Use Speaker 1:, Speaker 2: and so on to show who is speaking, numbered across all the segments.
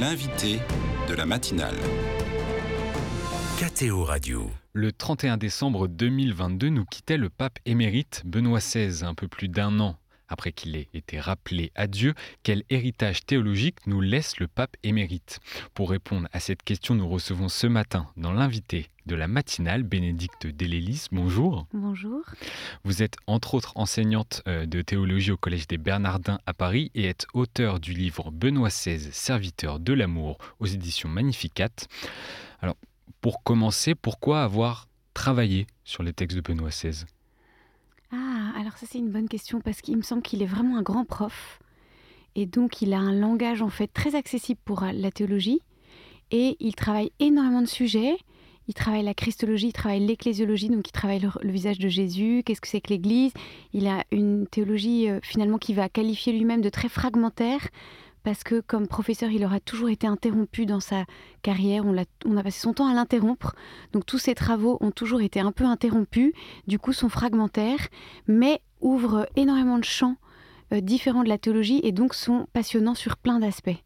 Speaker 1: L'invité de la matinale.
Speaker 2: KTO Radio.
Speaker 3: Le 31 décembre 2022 nous quittait le pape émérite Benoît XVI, un peu plus d'un an après qu'il ait été rappelé à Dieu, quel héritage théologique nous laisse le pape émérite? Pour répondre à cette question, nous recevons ce matin dans l'invité de la matinale, Bénédicte Delélis. Bonjour.
Speaker 4: Bonjour.
Speaker 3: Vous êtes entre autres enseignante euh, de théologie au Collège des Bernardins à Paris et êtes auteur du livre Benoît XVI, serviteur de l'amour aux éditions Magnificat. Alors, pour commencer, pourquoi avoir travaillé sur les textes de Benoît XVI
Speaker 4: ah, alors ça c'est une bonne question parce qu'il me semble qu'il est vraiment un grand prof. Et donc il a un langage en fait très accessible pour euh, la théologie. Et il travaille énormément de sujets. Il travaille la christologie, il travaille l'ecclésiologie, donc il travaille le, visage de Jésus, qu'est-ce que c'est que l'Église? Il a une théologie euh, finalement qui va qualifier lui-même de très fragmentaire, parce que comme professeur, il aura toujours été interrompu dans sa carrière. On a, passé son temps à l'interrompre. Donc tous ses travaux ont toujours été un peu interrompus, du coup sont fragmentaires, mais ouvrent énormément de champs euh, différents de la théologie et donc sont passionnants sur plein d'aspects.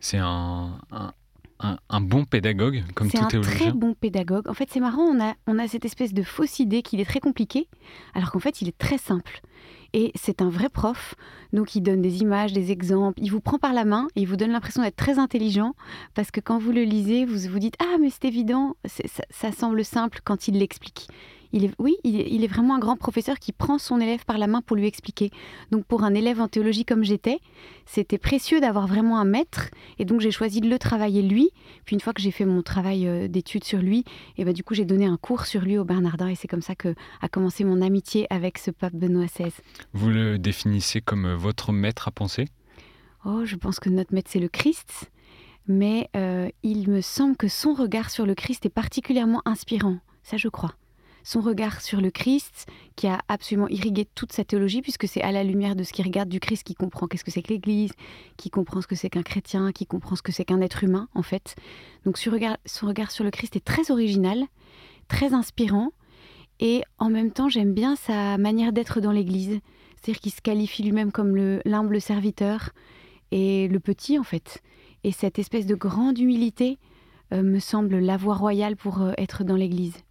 Speaker 3: C'est un, bon pédagogue, comme tout
Speaker 4: théologien C'est un très bon pédagogue. En fait, c'est marrant, on a, on a cette espèce de fausse idée qu'il est très compliqué, alors qu'en fait, il est très simple. Et c'est un vrai prof, donc il donne des images, des exemples, il vous prend par la main et il vous donne l'impression d'être très intelligent, parce que quand vous le lisez, vous vous dites Ah, mais c'est évident, ça, semble simple quand il l'explique. Il est, oui, il est, vraiment un grand professeur qui prend son élève par la main pour lui expliquer. Donc pour un élève en théologie comme j'étais, c'était précieux d'avoir vraiment un maître. Et donc j'ai choisi de le travailler lui. Puis une fois que j'ai fait mon travail euh, d'étude sur lui, et ben du coup j'ai donné un cours sur lui au Bernardin. Et c'est comme ça que a commencé mon amitié avec ce pape Benoît XVI.
Speaker 3: Vous le définissez comme euh, votre maître à penser?
Speaker 4: Oh, je pense que notre maître c'est le Christ. Mais euh, il me semble que son regard sur le Christ est particulièrement inspirant. Ça je crois son regard sur le Christ, qui a absolument irrigué toute sa théologie, puisque c'est à la lumière de ce qu'il regarde du Christ qu'il comprend qu'est-ce que c'est que l'Église, qui comprend ce que c'est qu'un chrétien, qui comprend ce que c'est qu'un être humain, en fait. Donc son regard, son regard sur le Christ est très original, très inspirant, et en même temps, j'aime bien sa manière d'être dans l'Église, c'est-à-dire qu'il se qualifie lui-même comme l'humble serviteur et le petit, en fait. Et cette espèce de grande humilité euh, me semble la voie royale pour euh, être dans l'Église.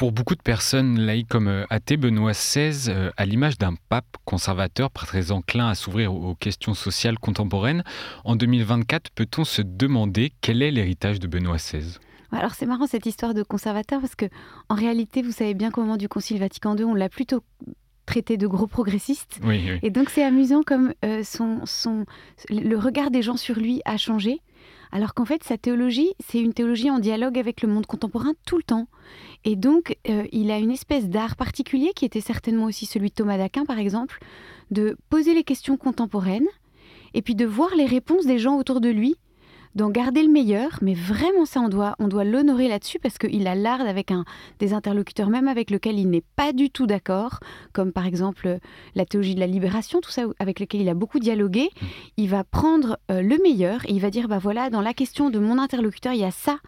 Speaker 3: Pour beaucoup de personnes laïques comme euh, athées, Benoît XVI, euh, à l'image d'un pape conservateur très enclin à s'ouvrir aux questions sociales contemporaines, en 2024, peut-on se demander quel est l'héritage de Benoît XVI?
Speaker 4: Alors c'est marrant cette histoire de conservateur parce que en réalité, vous savez bien qu'au moment du Concile Vatican II, on l'a plutôt traité de gros progressiste. Et donc c'est amusant comme euh, son, son, le regard des gens sur lui a changé alors qu'en fait sa théologie, c'est une théologie en dialogue avec le monde contemporain tout le temps. Et donc euh, il a une espèce d'art particulier qui était certainement aussi celui de Thomas d'Aquin par exemple, de poser les questions contemporaines et puis de voir les réponses des gens autour de lui d'en garder le meilleur, mais vraiment ça on doit, on doit l'honorer là-dessus parce qu'il a l'art avec un, des interlocuteurs même avec lesquels il n'est pas du tout d'accord, comme par exemple la théologie de la libération, tout ça avec lequel il a beaucoup dialogué. Il va prendre euh, le meilleur et il va dire bah voilà dans la question de mon interlocuteur il y a ça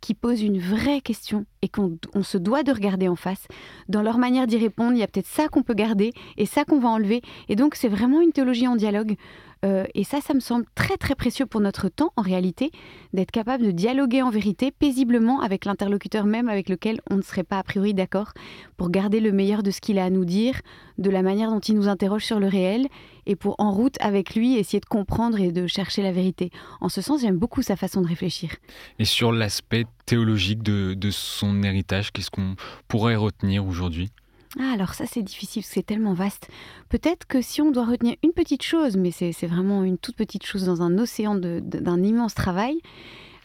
Speaker 4: qui pose une vraie question et qu'on on se doit de regarder en face. Dans leur manière d'y répondre, il y a peut-être ça qu'on peut garder et ça qu'on va enlever. Et donc c'est vraiment une théologie en dialogue. Euh, et ça, ça me semble très très précieux pour notre temps, en réalité, d'être capable de dialoguer en vérité paisiblement avec l'interlocuteur même avec lequel on ne serait pas a priori d'accord, pour garder le meilleur de ce qu'il a à nous dire, de la manière dont il nous interroge sur le réel, et pour en route avec lui essayer de comprendre et de chercher la vérité. En ce sens, j'aime beaucoup sa façon de réfléchir.
Speaker 3: Et sur l'aspect théologique de, de son héritage, qu'est-ce qu'on pourrait retenir aujourd'hui?
Speaker 4: Ah, alors ça c'est difficile, c'est tellement vaste. Peut-être que si on doit retenir une petite chose, mais c'est vraiment une toute petite chose dans un océan d'un immense travail,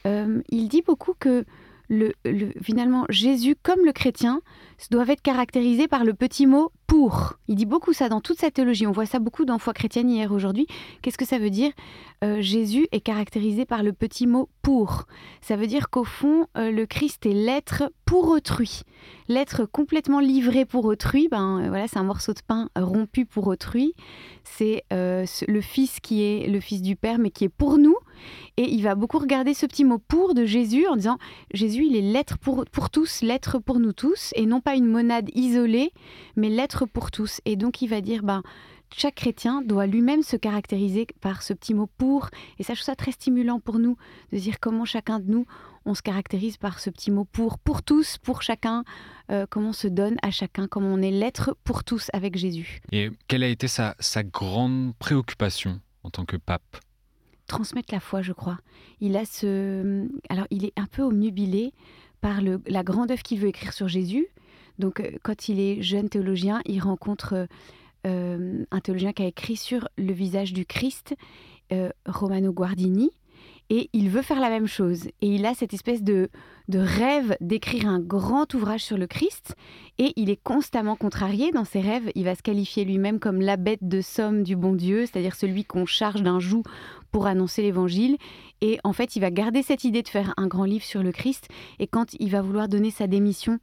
Speaker 4: euh, il dit beaucoup que le, finalement Jésus, comme le chrétien, doivent être caractérisés par le petit mot pour. Il dit beaucoup ça dans toute sa théologie. On voit ça beaucoup dans Foi chrétienne hier aujourd'hui. Qu'est-ce que ça veut dire? Euh, Jésus est caractérisé par le petit mot pour. Ça veut dire qu'au fond, euh, le Christ est l'être pour autrui. L'être complètement livré pour autrui, ben euh, voilà, c'est un morceau de pain rompu pour autrui. C'est le Fils qui est le Fils du Père, mais qui est pour nous. Et il va beaucoup regarder ce petit mot pour de Jésus en disant Jésus, il est l'être pour, pour tous, l'être pour nous tous, et non pas une monade isolée, mais l'être pour tous. Et donc il va dire, ben, chaque chrétien doit lui-même se caractériser par ce petit mot pour. Et ça, je trouve ça très stimulant pour nous de dire comment chacun de nous, on se caractérise par ce petit mot pour, pour tous, pour chacun, euh, comment on se donne à chacun, comment on est l'être pour tous avec Jésus.
Speaker 3: Et quelle a été sa, sa grande préoccupation en tant que pape?
Speaker 4: Transmettre la foi, je crois. Il a ce, alors il est un peu omnubilé par le, la grande œuvre qu'il veut écrire sur Jésus. Donc, euh, quand il est jeune théologien, il rencontre euh, un théologien qui a écrit sur le visage du Christ, Romano Guardini, et il veut faire la même chose. Et il a cette espèce de, de rêve d'écrire un grand ouvrage sur le Christ. Et il est constamment contrarié dans ses rêves. Il va se qualifier lui-même comme la bête de somme du bon Dieu, c'est-à-dire celui qu'on charge d'un joug pour annoncer l'évangile. Et en fait, il va garder cette idée de faire un grand livre sur le Christ. Et quand il va vouloir donner sa démission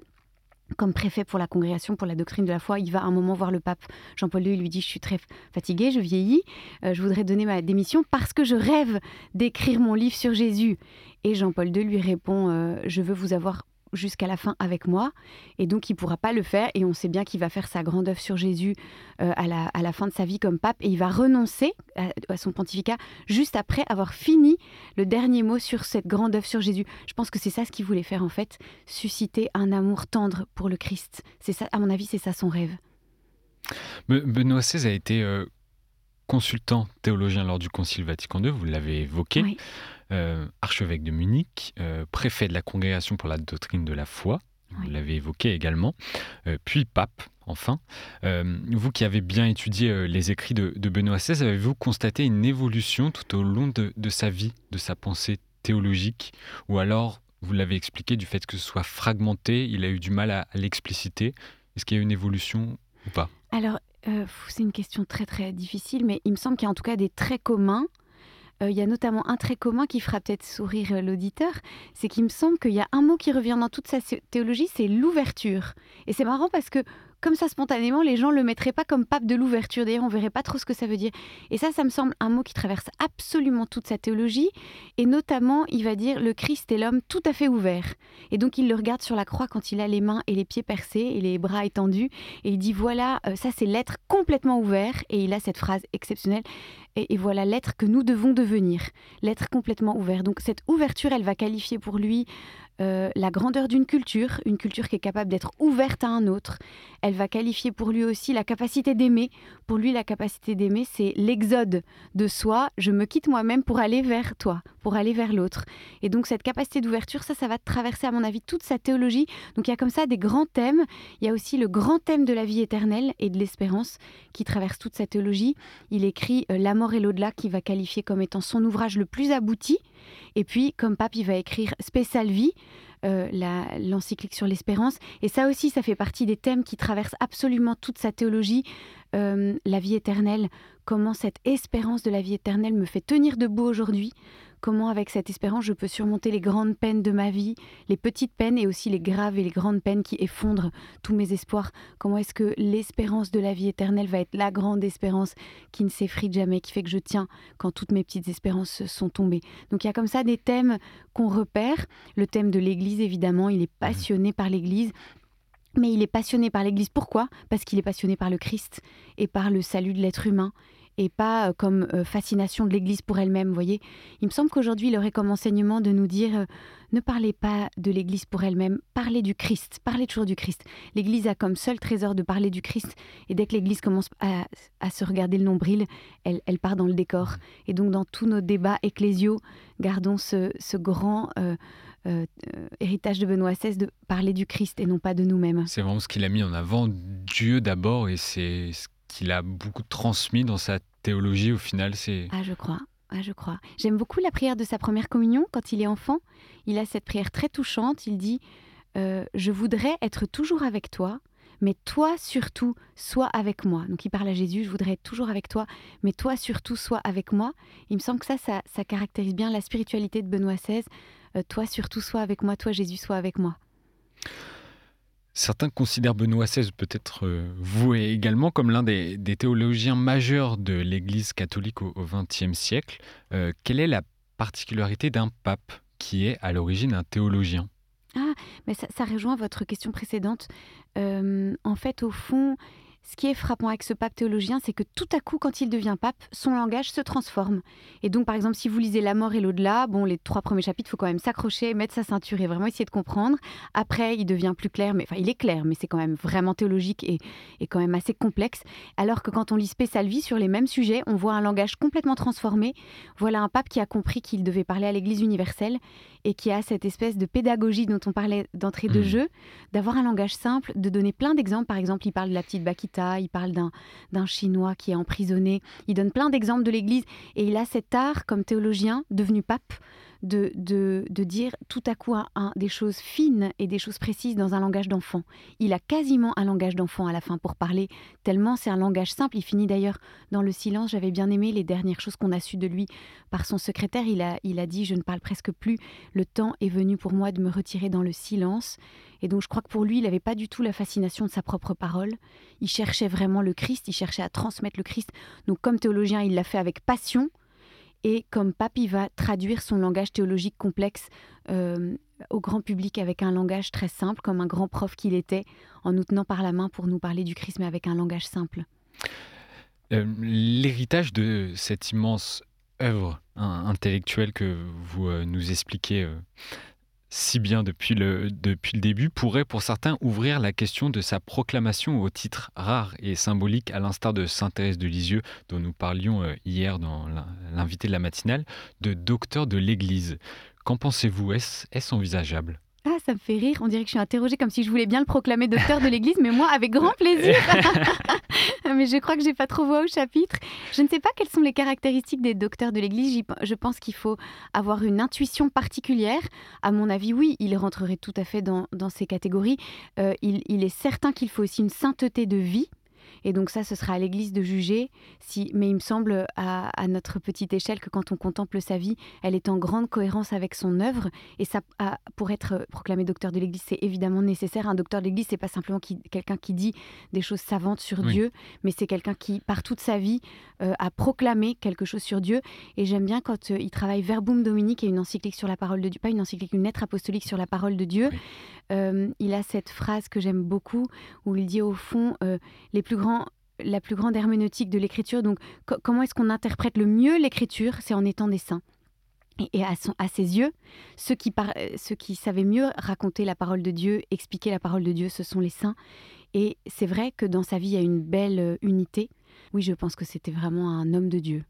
Speaker 4: comme préfet pour la congrégation, pour la doctrine de la foi, il va un moment voir le pape Jean-Paul II, il lui dit, je suis très fatigué, je vieillis, euh, je voudrais donner ma démission parce que je rêve d'écrire mon livre sur Jésus. Et Jean-Paul II lui répond, euh, je veux vous avoir jusqu'à la fin avec moi. Et donc, il ne pourra pas le faire. Et on sait bien qu'il va faire sa grande œuvre sur Jésus euh, à, la, à, la, fin de sa vie comme pape. Et il va renoncer à, son pontificat juste après avoir fini le dernier mot sur cette grande œuvre sur Jésus. Je pense que c'est ça ce qu'il voulait faire, en fait. Susciter un amour tendre pour le Christ. C'est ça, à mon avis, c'est ça son rêve.
Speaker 3: Benoît XVI a été euh, consultant théologien lors du Concile Vatican II, vous l'avez évoqué. Oui. Euh, archevêque de Munich, euh, préfet de la Congrégation pour la doctrine de la foi, vous l'avez évoqué également, euh, puis pape, enfin. vous qui avez bien étudié les écrits de, Benoît XVI, avez-vous constaté une évolution tout au long de, sa vie, de sa pensée théologique, ou alors, vous l'avez expliqué, du fait que ce soit fragmenté, il a eu du mal à, à l'expliciter. Est-ce qu'il y a eu une évolution ou pas?
Speaker 4: Alors, c'est une question très très difficile, mais il me semble qu'il y a en tout cas des traits communs euh, il y a notamment un trait commun qui fera peut-être sourire euh, l'auditeur, c'est qu'il me semble qu'il y a un mot qui revient dans toute sa théologie, c'est l'ouverture. Et c'est marrant parce que comme ça spontanément, les gens le mettraient pas comme pape de l'ouverture. D'ailleurs, on verrait pas trop ce que ça veut dire. Et ça, ça me semble un mot qui traverse absolument toute sa théologie. Et notamment, il va dire le Christ est l'homme tout à fait ouvert. Et donc, il le regarde sur la croix quand il a les mains et les pieds percés et les bras étendus. Et il dit voilà, euh, ça c'est l'être complètement ouvert. Et il a cette phrase exceptionnelle. Et, voilà l'être que nous devons devenir, l'être complètement ouvert. Donc cette ouverture, elle va qualifier pour lui euh, la grandeur d'une culture, une culture qui est capable d'être ouverte à un autre. Elle va qualifier pour lui aussi la capacité d'aimer. Pour lui, la capacité d'aimer, c'est l'exode de soi. Je me quitte moi-même pour aller vers toi, pour aller vers l'autre. Et donc cette capacité d'ouverture, ça, ça va traverser à mon avis toute sa théologie. Donc il y a comme ça des grands thèmes. Il y a aussi le grand thème de la vie éternelle et de l'espérance qui traverse toute sa théologie. Il écrit euh, La mort et l'au-delà qui va qualifier comme étant son ouvrage le plus abouti. Et puis, comme pape, il va écrire Spécial Vie, l'encyclique sur l'espérance. Et ça aussi, ça fait partie des thèmes qui traversent absolument toute sa théologie. Euh, la vie éternelle, comment cette espérance de la vie éternelle me fait tenir debout aujourd'hui, comment avec cette espérance je peux surmonter les grandes peines de ma vie, les petites peines et aussi les graves et les grandes peines qui effondrent tous mes espoirs. Comment est-ce que l'espérance de la vie éternelle va être la grande espérance qui ne s'effrite jamais, qui fait que je tiens quand toutes mes petites espérances sont tombées. Donc il y a comme ça des thèmes qu'on repère. Le thème de l'Église, évidemment, il est mmh. passionné par l'Église. Mais il est passionné par l'Église. Pourquoi? Parce qu'il est passionné par le Christ et par le salut de l'être humain et pas euh, comme euh, fascination de l'Église pour elle-même. Voyez, il me semble qu'aujourd'hui, il aurait comme enseignement de nous dire euh, ne parlez pas de l'Église pour elle-même, parlez du Christ, parlez toujours du Christ. L'Église a comme seul trésor de parler du Christ, et dès que l'Église commence à, se regarder le nombril, elle, elle, part dans le décor. Et donc, dans tous nos débats ecclésiaux, gardons ce, grand héritage de Benoît XVI de parler du Christ et non pas de nous-mêmes.
Speaker 3: C'est vraiment ce qu'il a mis en avant, Dieu d'abord, et c'est ce qu'il a beaucoup transmis dans sa théologie au final. C'est
Speaker 4: ah je crois. Ah, je crois. J'aime beaucoup la prière de sa première communion quand il est enfant. Il a cette prière très touchante. Il dit euh, Je voudrais être toujours avec toi, mais toi surtout, sois avec moi. Donc il parle à Jésus Je voudrais être toujours avec toi, mais toi surtout, sois avec moi. Il me semble que ça, ça, caractérise bien la spiritualité de Benoît XVI. Euh, toi surtout, sois avec moi. Toi, Jésus, sois avec moi.
Speaker 3: Certains considèrent Benoît XVI, peut-être euh, vous également, comme l'un des, théologiens majeurs de l'Église catholique au XXe siècle. Euh, quelle est la particularité d'un pape qui est à l'origine un théologien?
Speaker 4: Ah, mais ça, rejoint votre question précédente. Euh, en fait, au fond, ce qui est frappant avec ce pape théologien, c'est que tout à coup, quand il devient pape, son langage se transforme. Et donc, par exemple, si vous lisez La mort et l'au-delà, bon, les trois premiers chapitres, il faut quand même s'accrocher, mettre sa ceinture et vraiment essayer de comprendre. Après, il devient plus clair, mais enfin, il est clair, mais c'est quand même vraiment théologique et, et, quand même assez complexe. Alors que quand on lit Spésalvi sur les mêmes sujets, on voit un langage complètement transformé. Voilà un pape qui a compris qu'il devait parler à l'Église universelle et qui a cette espèce de pédagogie dont on parlait d'entrée de mmh. jeu, d'avoir un langage simple, de donner plein d'exemples. Par exemple, il parle de la petite Bakita, il parle d'un Chinois qui est emprisonné, il donne plein d'exemples de l'Église. Et il a cet art comme théologien devenu pape de, de, dire tout à coup des choses fines et des choses précises dans un langage d'enfant. Il a quasiment un langage d'enfant à la fin pour parler, tellement c'est un langage simple. Il finit d'ailleurs dans le silence. J'avais bien aimé les dernières choses qu'on a su de lui par son secrétaire. Il a, il a dit Je ne parle presque plus. Le temps est venu pour moi de me retirer dans le silence. Et donc je crois que pour lui, il n'avait pas du tout la fascination de sa propre parole. Il cherchait vraiment le Christ, il cherchait à transmettre le Christ. Donc comme théologien, il l'a fait avec passion et comme pape, il va traduire son langage théologique complexe euh, au grand public avec un langage très simple, comme un grand prof qu'il était, en nous tenant par la main pour nous parler du Christ, mais avec un langage simple.
Speaker 3: Euh, l'héritage de cette immense œuvre intellectuelle que vous euh, nous expliquez si bien depuis le, début, pourrait pour certains ouvrir la question de sa proclamation au titre rare et symbolique, à l'instar de Saint Thérèse de Lisieux, dont nous parlions euh, hier dans l'invité de la matinale, de docteur de l'Église. Qu'en pensez-vous? Est-ce envisageable?
Speaker 4: Ça me fait rire. On dirait que je suis interrogée comme si je voulais bien le proclamer docteur de l'Église, mais moi, avec grand plaisir. mais je crois que j'ai pas trop voix au chapitre. Je ne sais pas quelles sont les caractéristiques des docteurs de l'Église. Je pense qu'il faut avoir une intuition particulière. À mon avis, oui, il rentrerait tout à fait dans, ces catégories. Euh, il est certain qu'il faut aussi une sainteté de vie. Et donc ça, ce sera à l'Église de juger. Si, mais il me semble à, notre petite échelle que quand on contemple sa vie, elle est en grande cohérence avec son œuvre. Et ça, pour être proclamé docteur de l'Église, c'est évidemment nécessaire. Un docteur de l'Église, c'est pas simplement quelqu'un qui dit des choses savantes sur Dieu, mais c'est quelqu'un qui, par toute sa vie, euh, a proclamé quelque chose sur Dieu. Et j'aime bien quand euh, il travaille Verbum Dominique et une encyclique sur la parole de Dieu, pas une encyclique, une lettre apostolique sur la parole de Dieu. Euh, il a cette phrase que j'aime beaucoup où il dit au fond grands la plus grande herméneutique de l'écriture. Donc, comment est-ce qu'on interprète le mieux l'écriture C'est en étant des saints? Et, à, ses yeux, ceux qui, ceux qui savaient mieux raconter la parole de Dieu, expliquer la parole de Dieu, ce sont les saints. Et c'est vrai que dans sa vie, il y a une belle euh, unité. Oui, je pense que c'était vraiment un homme de Dieu.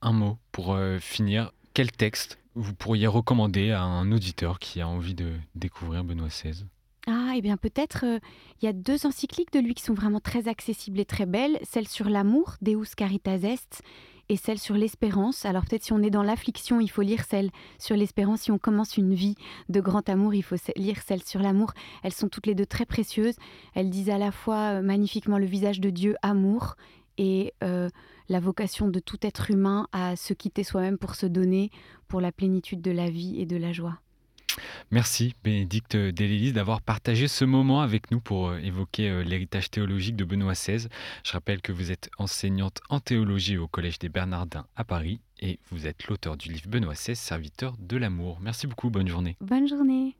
Speaker 3: Un mot pour euh, finir. Quel texte vous pourriez recommander à un auditeur qui a envie de découvrir Benoît XVI
Speaker 4: ah, eh bien peut-être, euh, il y a deux encycliques de lui qui sont vraiment très accessibles et très belles. Celle sur l'amour, Deus Caritas Est, et celle sur l'espérance. Alors peut-être si on est dans l'affliction, il faut lire celle sur l'espérance. Si on commence une vie de grand amour, il faut lire celle sur l'amour. Elles sont toutes les deux très précieuses. Elles disent à la fois euh, magnifiquement le visage de Dieu, amour, et euh, la vocation de tout être humain à se quitter soi-même pour se donner pour la plénitude de la vie et de la joie.
Speaker 3: Merci Bénédicte Delélis d'avoir partagé ce moment avec nous pour euh, évoquer euh, l'héritage théologique de Benoît XVI. Je rappelle que vous êtes enseignante en théologie au Collège des Bernardins à Paris et vous êtes l'auteur du livre Benoît XVI, serviteur de l'amour. Merci beaucoup, bonne journée.
Speaker 4: Bonne journée.